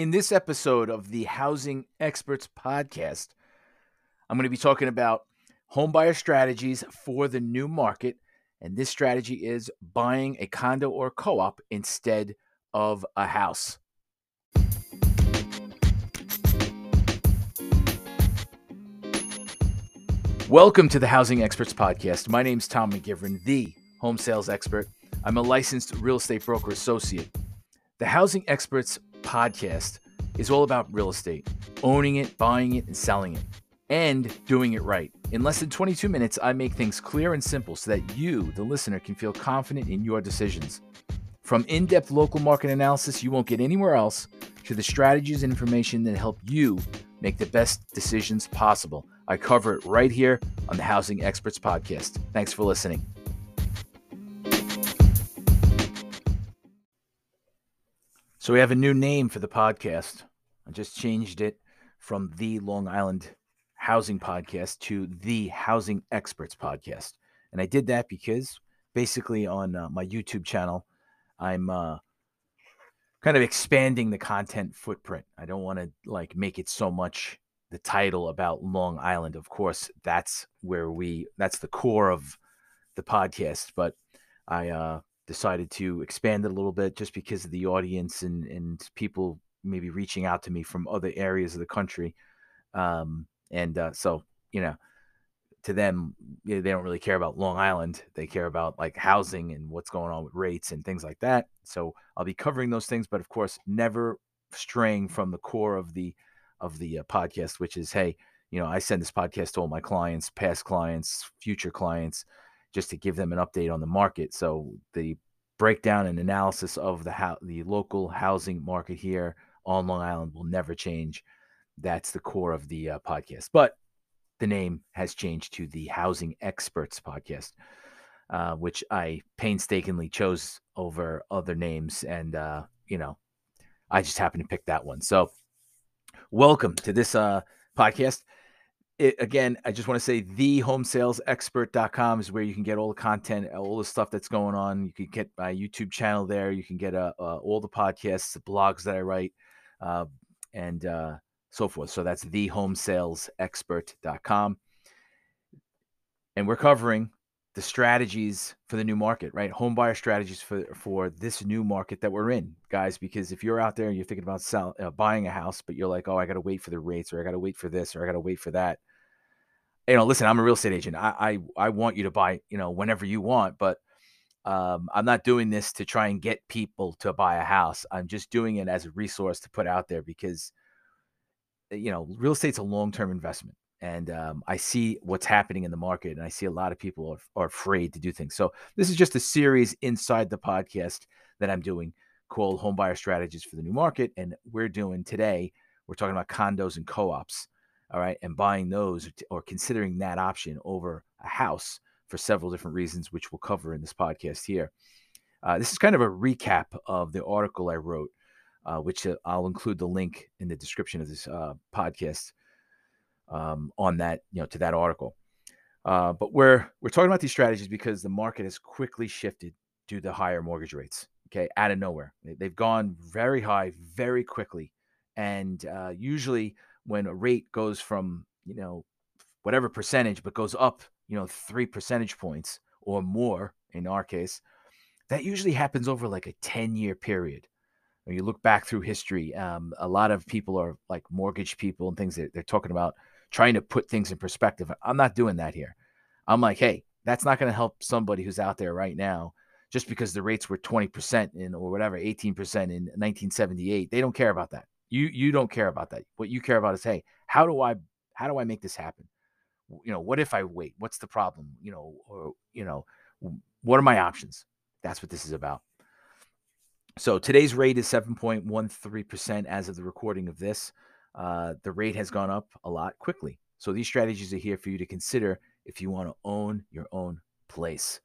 In this episode of the Housing Experts Podcast, I'm going to be talking about homebuyer strategies for the new market. And this strategy is buying a condo or co op instead of a house. Welcome to the Housing Experts Podcast. My name is Tom McGivern, the home sales expert. I'm a licensed real estate broker associate. The Housing Experts Podcast is all about real estate, owning it, buying it, and selling it, and doing it right. In less than 22 minutes, I make things clear and simple so that you, the listener, can feel confident in your decisions. From in depth local market analysis you won't get anywhere else to the strategies and information that help you make the best decisions possible. I cover it right here on the Housing Experts Podcast. Thanks for listening. So, we have a new name for the podcast. I just changed it from the Long Island Housing Podcast to the Housing Experts Podcast. And I did that because basically on uh, my YouTube channel, I'm uh, kind of expanding the content footprint. I don't want to like make it so much the title about Long Island. Of course, that's where we that's the core of the podcast, but I uh decided to expand it a little bit just because of the audience and and people maybe reaching out to me from other areas of the country. Um and uh so, you know, to them they don't really care about Long Island. They care about like housing and what's going on with rates and things like that. So I'll be covering those things, but of course, never straying from the core of the of the uh, podcast, which is, hey, you know, I send this podcast to all my clients, past clients, future clients, just to give them an update on the market. So the breakdown and analysis of the ho- the local housing market here on Long Island will never change. That's the core of the uh, podcast. But the name has changed to the Housing Experts Podcast, uh, which I painstakingly chose over other names, and uh, you know, I just happened to pick that one. So welcome to this uh, podcast. It, again, I just want to say the homesalesexpert.com is where you can get all the content, all the stuff that's going on. You can get my YouTube channel there. You can get uh, uh, all the podcasts, the blogs that I write, uh, and uh, so forth. So that's the homesalesexpert.com. And we're covering the strategies for the new market, right? Home buyer strategies for for this new market that we're in, guys. Because if you're out there and you're thinking about sell, uh, buying a house, but you're like, oh, I got to wait for the rates, or I got to wait for this, or I got to wait for that. You know, listen, I'm a real estate agent. I, I I want you to buy, you know, whenever you want, but um, I'm not doing this to try and get people to buy a house. I'm just doing it as a resource to put out there because, you know, real estate's a long term investment and um, I see what's happening in the market, and I see a lot of people are, are, afraid to do things. So this is just a series inside the podcast that I'm doing called Home Buyer Strategies for the New Market, and we're doing today. We're talking about condos and co-ops, all right, and buying those or considering that option over a house for several different reasons, which we'll cover in this podcast here. Uh, this is kind of a recap of the article I wrote, uh, which uh, I'll include the link in the description of this uh, podcast um, on that, you know, to that article. Uh, but we're we're talking about these strategies because the market has quickly shifted due to higher mortgage rates. Okay, out of nowhere, they've gone very high very quickly, and uh, usually when a rate goes from you know whatever percentage, but goes up, you know, three percentage points or more in our case, that usually happens over like a ten year period. When you look back through history, um, a lot of people are like mortgage people and things that they're talking about trying to put things in perspective. I'm not doing that here. I'm like, hey, that's not going to help somebody who's out there right now just because the rates were 20% in or whatever, 18% in 1978. They don't care about that. You you don't care about that. What you care about is, hey, how do I how do I make this happen? You know, what if I wait? What's the problem? You know, or you know, what are my options? That's what this is about. So today's rate is 7.13% as of the recording of this uh, the rate has gone up a lot quickly. So these strategies are here for you to consider if you want to own your own place.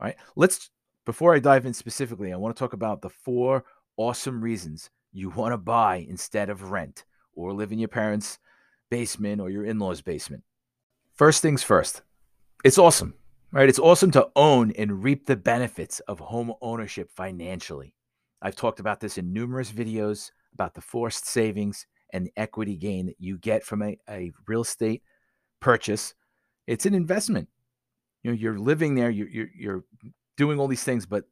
All right. Let's, before I dive in specifically, I want to talk about the four awesome reasons you want to buy instead of rent or live in your parents' basement or your in law's basement. First things first, it's awesome, right? It's awesome to own and reap the benefits of home ownership financially. I've talked about this in numerous videos about the forced savings and equity gain that you get from a, a real estate purchase. It's an investment. You know, you're living there, you're, you're, you're doing all these things, but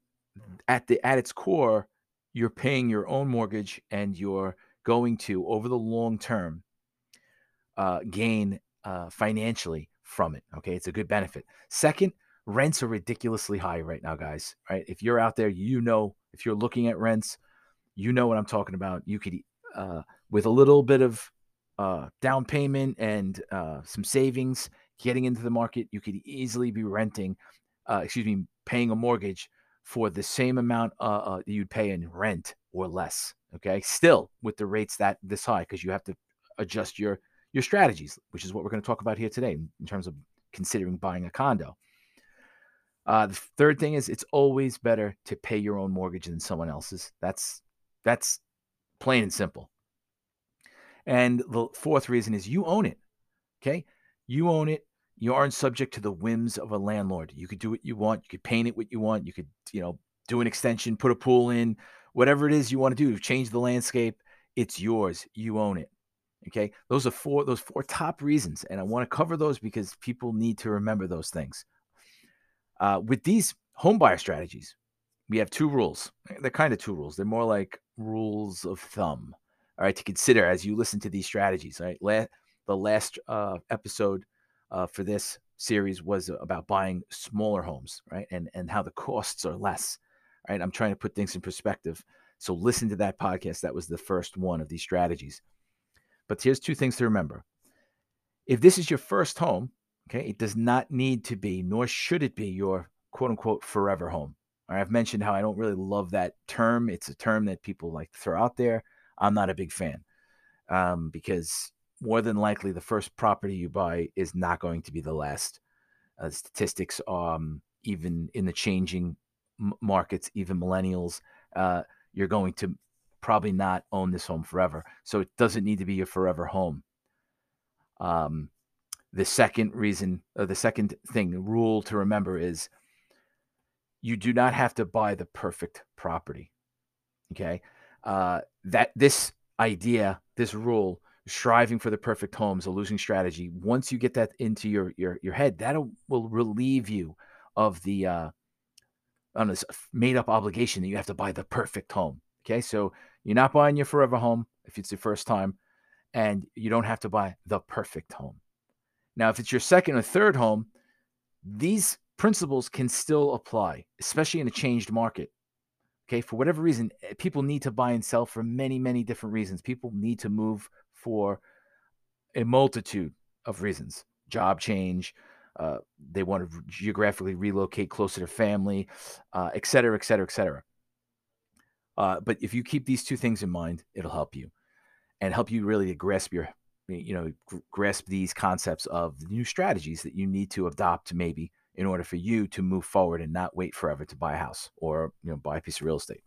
at the at its core, you're paying your own mortgage and you're going to over the long term uh, gain uh, financially from it. Okay, it's a good benefit. Second, rents are ridiculously high right now, guys. Right, if you're out there, you know if you're looking at rents, you know what I'm talking about. You could uh, with a little bit of uh, down payment and uh, some savings getting into the market, you could easily be renting, uh, excuse me, paying a mortgage for the same amount uh, uh, you'd pay in rent or less. Okay, still with the rates that this high because you have to adjust your your strategies, which is what we're going to talk about here today in terms of considering buying a condo. Uh, the third thing is it's always better to pay your own mortgage than someone else's. That's that's plain and simple. And the fourth reason is you own it. Okay. You own it. You aren't subject to the whims of a landlord. You could do what you want. You could paint it what you want. You could, you know, do an extension, put a pool in, whatever it is you want to do, change the landscape. It's yours. You own it. Okay. Those are four, those four top reasons. And I want to cover those because people need to remember those things. Uh, with these home buyer strategies, we have two rules. They're kind of two rules. They're more like rules of thumb all right, to consider as you listen to these strategies. Right, La- the last uh, episode uh, for this series was about buying smaller homes, right, and and how the costs are less. Right, I'm trying to put things in perspective. So listen to that podcast. That was the first one of these strategies. But here's two things to remember. If this is your first home, okay, it does not need to be, nor should it be your quote unquote forever home. I've mentioned how I don't really love that term. It's a term that people like throw out there. I'm not a big fan um, because more than likely the first property you buy is not going to be the last. Uh, statistics, um, even in the changing m- markets, even millennials, uh, you're going to probably not own this home forever. So it doesn't need to be your forever home. Um, the second reason, or the second thing, rule to remember is you do not have to buy the perfect property. Okay uh, that this idea, this rule, striving for the perfect home is a losing strategy. Once you get that into your your your head, that will relieve you of the uh, on this made up obligation that you have to buy the perfect home. Okay, so you're not buying your forever home if it's your first time, and you don't have to buy the perfect home. Now, if it's your second or third home, these principles can still apply, especially in a changed market. Okay, for whatever reason, eh, people need to buy and sell for many, many different reasons. People need to move for a multitude of reasons job change, uh, they want to geographically relocate closer to family, uh, et cetera, et cetera, et cetera. Uh, but if you keep these two things in mind, it'll help you and help you really grasp your, you know, grasp these concepts of the new strategies that you need to adopt maybe in order for you to move forward and not wait forever to buy a house or you know buy a piece of real estate.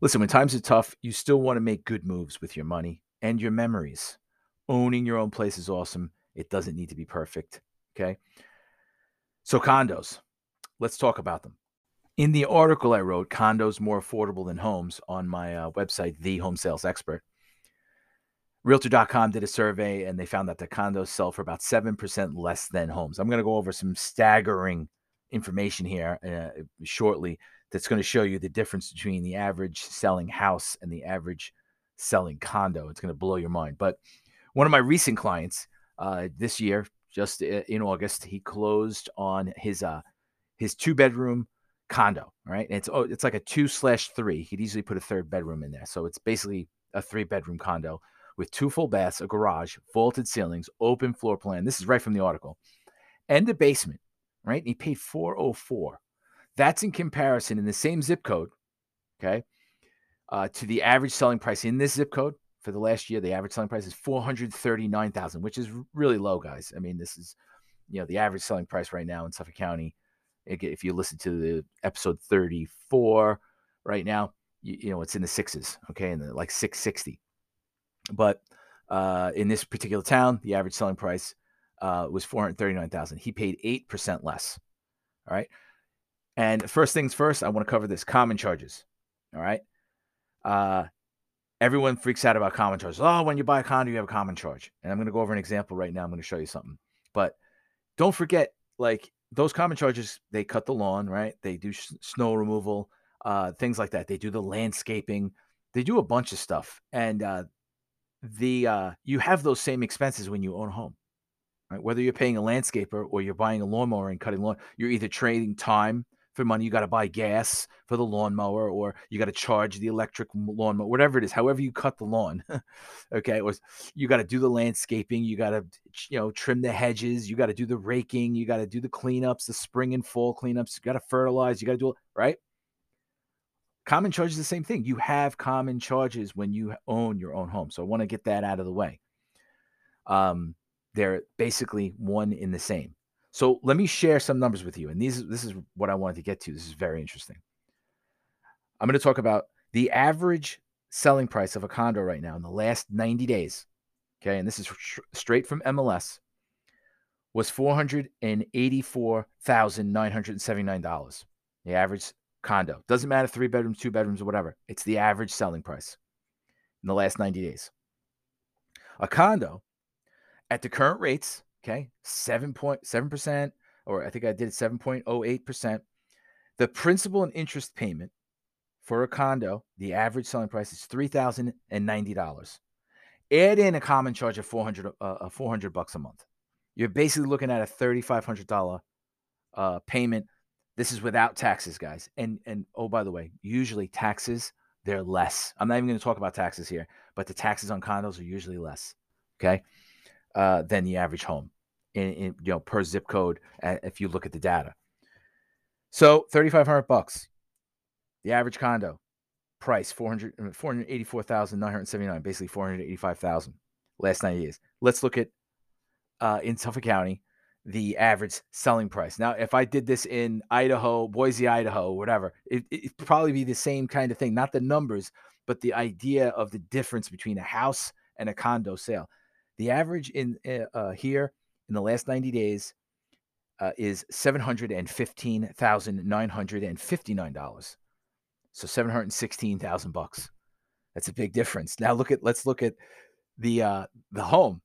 Listen, when times are tough, you still want to make good moves with your money and your memories. Owning your own place is awesome. It doesn't need to be perfect. Okay. So, condos, let's talk about them. In the article I wrote, Condos More Affordable Than Homes, on my uh, website, The Home Sales Expert, Realtor.com did a survey and they found that the condos sell for about 7% less than homes. I'm going to go over some staggering information here uh, shortly that's going to show you the difference between the average selling house and the average selling condo. It's going to blow your mind. But one of my recent clients uh, this year, just in August, he closed on his uh, his two bedroom condo. Right, and it's oh, it's like a two slash three. He'd easily put a third bedroom in there, so it's basically a three bedroom condo with two full baths, a garage, vaulted ceilings, open floor plan. This is right from the article. And a basement, right? And he paid 404. That's in comparison in the same zip code, okay, uh, to the average selling price in this zip code for the last year. The average selling price is 439,000, which is really low, guys. I mean, this is, you know, the average selling price right now in Suffolk County. If you listen to the episode 34 right now, you, you know, it's in the sixes, okay, and like 660. But uh, in this particular town, the average selling price uh, was 439,000. He paid 8% less. All right. And first things first, I want to cover this common charges. All right. Uh, everyone freaks out about common charges. Oh, when you buy a condo, you have a common charge. And I'm going to go over an example right now. I'm going to show you something. But don't forget, like those common charges, they cut the lawn, right? They do sh- snow removal, uh, things like that. They do the landscaping. They do a bunch of stuff. And uh, the uh, you have those same expenses when you own a home. Right? Whether you're paying a landscaper or you're buying a lawnmower and cutting lawn, you're either trading time for money. You got to buy gas for the lawnmower, or you got to charge the electric lawnmower, whatever it is. However you cut the lawn, okay. Was you got to do the landscaping. You got to you know trim the hedges. You got to do the raking. You got to do the cleanups, the spring and fall cleanups. You got to fertilize. You got to do it right. Common charge is the same thing. You have common charges when you own your own home. So I want to get that out of the way. Um, they're basically one in the same. So let me share some numbers with you. And these this is what I wanted to get to. This is very interesting. I'm going to talk about the average selling price of a condo right now in the last 90 days. Okay, and this is straight from MLS was $484,979. The average condo. Doesn't matter three bedrooms, two bedrooms or whatever. It's the average selling price in the last 90 days. A condo at the current rates Okay, 7.7%, or I think I did 7.08%. The principal and interest payment for a condo, the average selling price is $3,090. Add in a common charge of 400, uh, 400 bucks a month. You're basically looking at a $3,500 uh, payment. This is without taxes, guys. And and oh, by the way, usually taxes they're less. I'm not even going to talk about taxes here, but the taxes on condos are usually less. Okay uh, than the average home in, in, you know per zip code if you look at the data. So 3500 bucks. The average condo price 400 uh, 484,979 basically 485,000 last 90 days. Let's look at uh, in Suffolk County the average selling price. Now, if I did this in Idaho, Boise, Idaho, whatever, it, it'd probably be the same kind of thing. Not the numbers, but the idea of the difference between a house and a condo sale. The average in uh, uh, here in the last 90 days uh, is $715,959. So 716,000 bucks. That's a big difference. Now look at let's look at the uh the home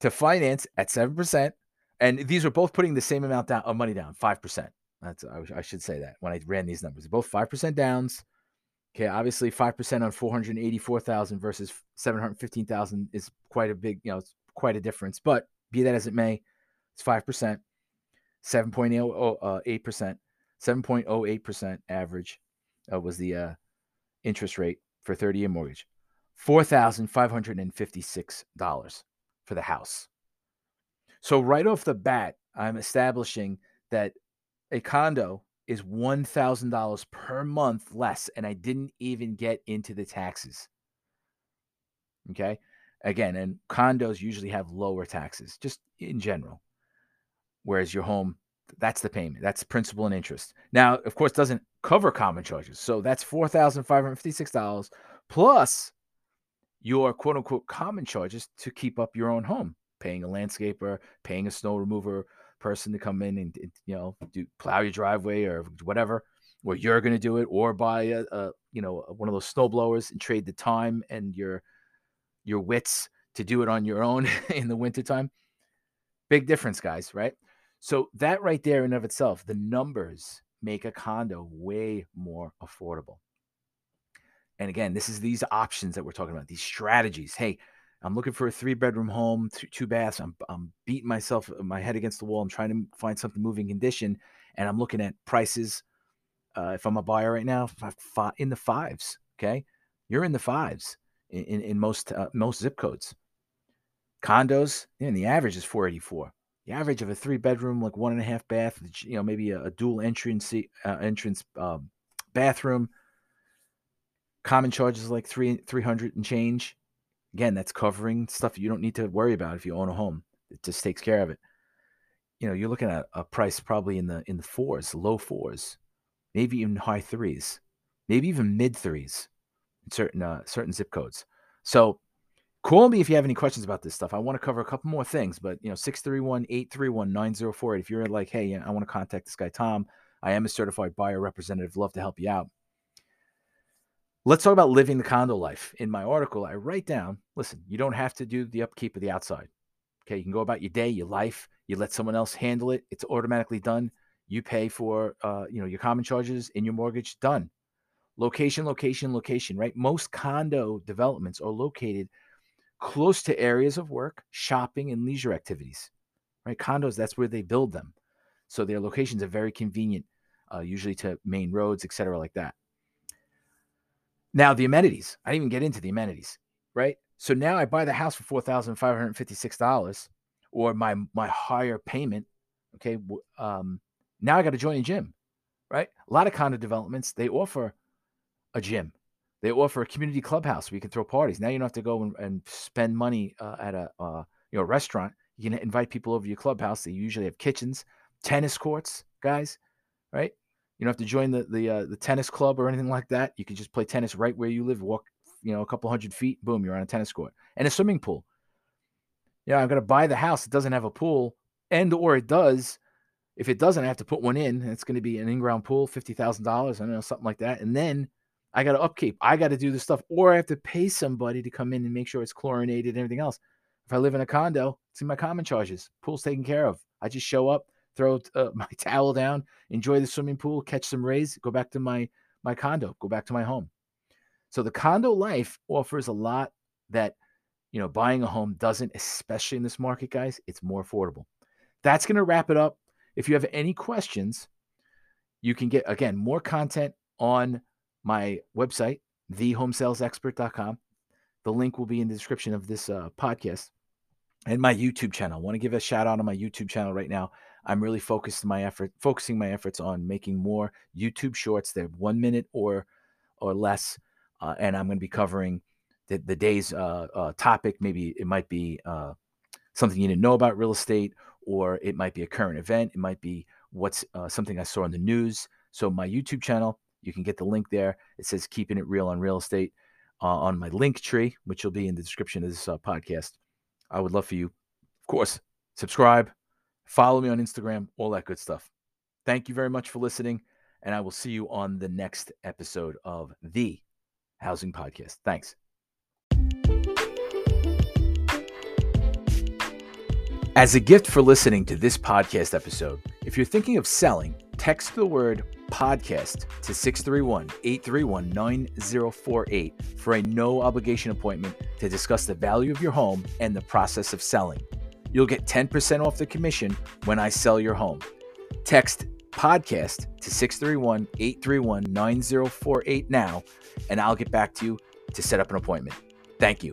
to finance at 7% and these are both putting the same amount down of money down, 5%. That's I, I should say that when I ran these numbers. Both 5% downs. Okay, obviously 5% on 484,000 versus 715,000 is quite a big, you know, it's quite a difference. But be that as it may, it's 5%, 7.08%, 7.08% average uh, was the uh, interest rate for 30 year mortgage. $4,556 for the house. So, right off the bat, I'm establishing that a condo is $1,000 per month less, and I didn't even get into the taxes. Okay. Again, and condos usually have lower taxes, just in general. Whereas your home, that's the payment, that's principal and interest. Now, of course, doesn't cover common charges. So that's $4,556 plus your quote unquote common charges to keep up your own home, paying a landscaper, paying a snow remover, person to come in and, you know do plow your driveway or whatever or you're going to do it or buy a, a, you know one of those snow blowers and trade the time and your your wits to do it on your own in the wintertime. Big difference guys right? So that right there in of itself the numbers make a condo way more affordable. And again this is these options that we're talking about these strategies. Hey I'm looking for a three bedroom home, two, two baths. I'm, I'm beating myself, uh, my head against the wall. I'm trying to find something moving condition. And I'm looking at prices. Uh, if I'm a buyer right now, in the fives. Okay. You're in the fives in, in, in most, uh, most zip codes. Condos, and the average is 484. The average of a three bedroom, like one and a half bath, you know, maybe a, a dual entrance, uh, entrance um, bathroom. Common charges like three, 300 and change Again, that's covering stuff you don't need to worry about if you own a home. It just takes care of it. You know, you're looking at a price probably in the in the fours, low fours, maybe even high threes, maybe even mid threes in certain uh, certain zip codes. So call me if you have any questions about this stuff. I want to cover a couple more things, but you know, 631-831-9048. If you're like, hey, I want to contact this guy Tom, I am a certified buyer representative, love to help you out let's talk about living the condo life. In my article, I write down listen, you don't have to do the upkeep of the outside. Okay. You can go about your day, your life, you let someone else handle it. It's automatically done. You pay for, uh, you know, your common charges in your mortgage, done. Location, location, location, right? Most condo developments are located close to areas of work, shopping, and leisure activities, right? Condos, that's where they build them. So their locations are very convenient, uh, usually to main roads, et cetera, like that. Now, the amenities, I didn't even get into the amenities, right? So now I buy the house for $4,556 or my, my higher payment. Okay. Um, now I got to join a gym, right? A lot of condo developments, they offer a gym. They offer a community clubhouse where you can throw parties. Now you don't have to go and, and spend money uh, at a uh, you know restaurant. You can invite people over to your clubhouse. They usually have kitchens, tennis courts, guys, right? You don't have to join the the uh, the tennis club or anything like that. You can just play tennis right where you live. Walk, you know, a couple hundred feet, boom, you're on a tennis court and a swimming pool. Yeah, I'm gonna buy the house. It doesn't have a pool, and or it does. If it doesn't, I have to put one in. It's going to be an in-ground pool, fifty thousand dollars. I don't know something like that, and then I got to upkeep. I got to do the stuff, or I have to pay somebody to come in and make sure it's chlorinated and everything else. If I live in a condo, it's in my common charges. Pool's taken care of. I just show up, throw uh, my towel down, enjoy the swimming pool, catch some rays, go back to my my condo, go back to my home. So the condo life offers a lot that you know buying a home doesn't, especially in this market, guys. It's more affordable. That's going to wrap it up. If you have any questions, you can get again more content on my website, thehomesalesexpert.com. The link will be in the description of this uh, podcast and my YouTube channel. I want to give a shout out on my YouTube channel right now. I'm really focused my effort, focusing my efforts on making more YouTube shorts. They're one minute or or less, uh, and I'm going to be covering the, the day's uh, uh, topic. Maybe it might be uh, something you didn't know about real estate, or it might be a current event. It might be what's uh, something I saw in the news. So my YouTube channel, you can get the link there. It says "Keeping It Real on Real Estate" uh, on my link tree, which will be in the description of this podcast. I would love for you, of course, subscribe, follow me on Instagram, all that good stuff. Thank you very much for listening, and I will see you on the next episode of the Housing Podcast. Thanks. As a gift for listening to this podcast episode, if you're thinking of selling, text the word podcast to 631 831 9048 for a no obligation appointment to discuss the value of your home and the process of selling. You'll get 10% off the commission when I sell your home. Text podcast to 631 831 9048 now, and I'll get back to you to set up an appointment. Thank you.